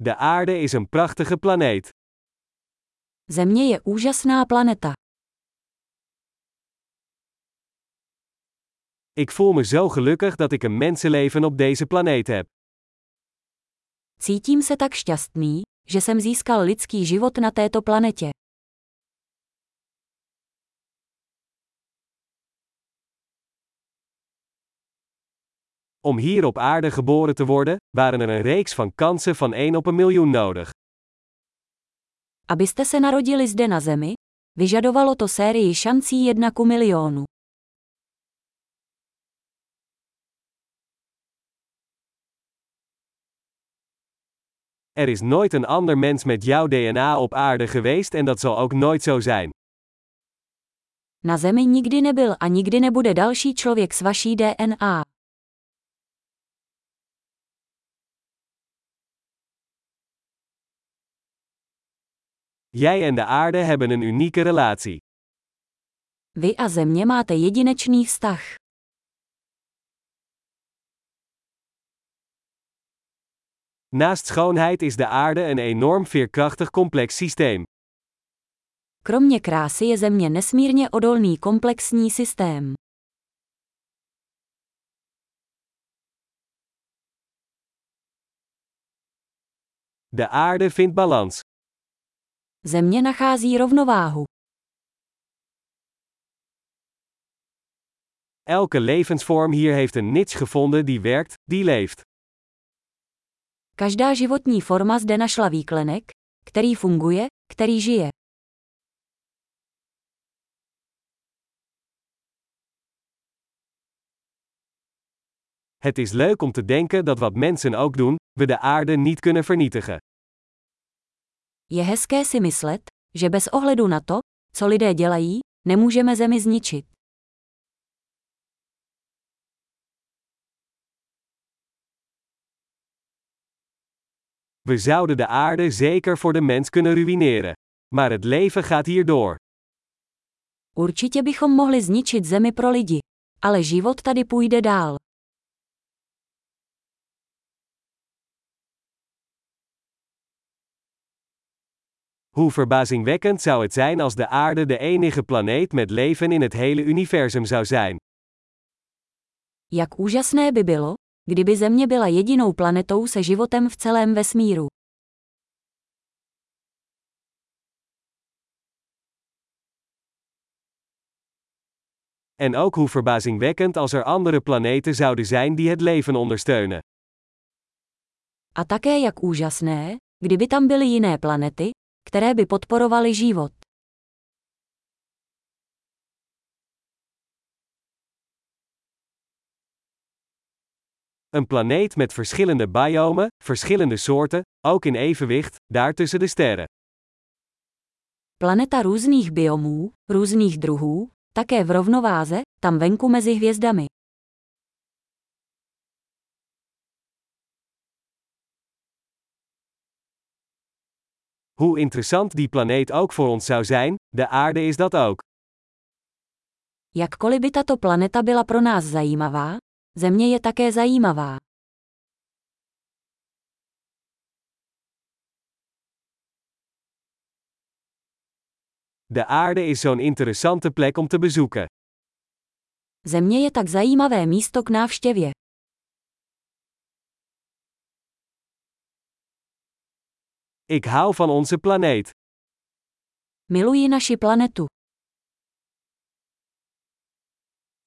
De aarde is een prachtige planeet. Země je úžasná planeta. Ik voel me zo gelukkig dat ik een mensenleven op deze planeet heb. Cítím se tak šťastný, že jsem získal lidský život na této planetě. Om hier op aarde geboren te worden, waren er een reeks van kansen van 1 op een miljoen nodig. Abyste se narodili zde na Zemi, vyžadovalo to sérii šancí jedna ku milionu. Er is nooit een ander mens met jouw DNA op aarde geweest en dat zal ook nooit zo zijn. Na Zemi nikdy nebyl a nikdy nebude další člověk s vaší DNA. Jij en de aarde hebben een unieke relatie. Vy a Země máte jedinečný vztah. Naast schoonheid is de aarde een enorm veerkrachtig complex systeem. Kromě krásy je Země nesmírně odolný komplexní systém. De aarde vindt balans. Země nachází rovnováhu. Elke levensvorm hier heeft een niche gevonden die werkt, die leeft. Každá životní forma zde našla výklenek, který funguje, který žije. Het is leuk om te denken dat wat mensen ook doen, we de aarde niet kunnen vernietigen. Je hezké si myslet, že bez ohledu na to, co lidé dělají, nemůžeme Zemi zničit. We zouden de aarde zeker voor de mens kunnen ruïneren. Maar het leven gaat hier door. Určitě bychom mohli zničit Zemi pro lidi. Ale život tady půjde dál. Hoe verbazingwekkend zou het zijn als de aarde de enige planeet met leven in het hele universum zou zijn. Jak úžasné by bylo, kdyby Země byla jedinou planetou se životem v celém vesmíru. En ook hoe verbazingwekkend als er andere planeten zouden zijn die het leven ondersteunen. A také jak úžasné, kdyby tam byly jiné planety, které by podporovaly život. Een planeet met verschillende biomen, verschillende soorten, ook in evenwicht, daar tussen de sterren. Planeta různých biomů, různých druhů, také v rovnováze, tam venku mezi hvězdami. Hoe interessant die planeet ook voor ons zou zijn, de aarde is dat ook. Jakkoliv by tato planeta byla pro nás zajímavá, Země je také zajímavá. De aarde is zo'n interessante plek om te bezoeken. Země je tak zajímavé místo k návštěvě. Ik hou van onze planeet. Miluji naši planetu.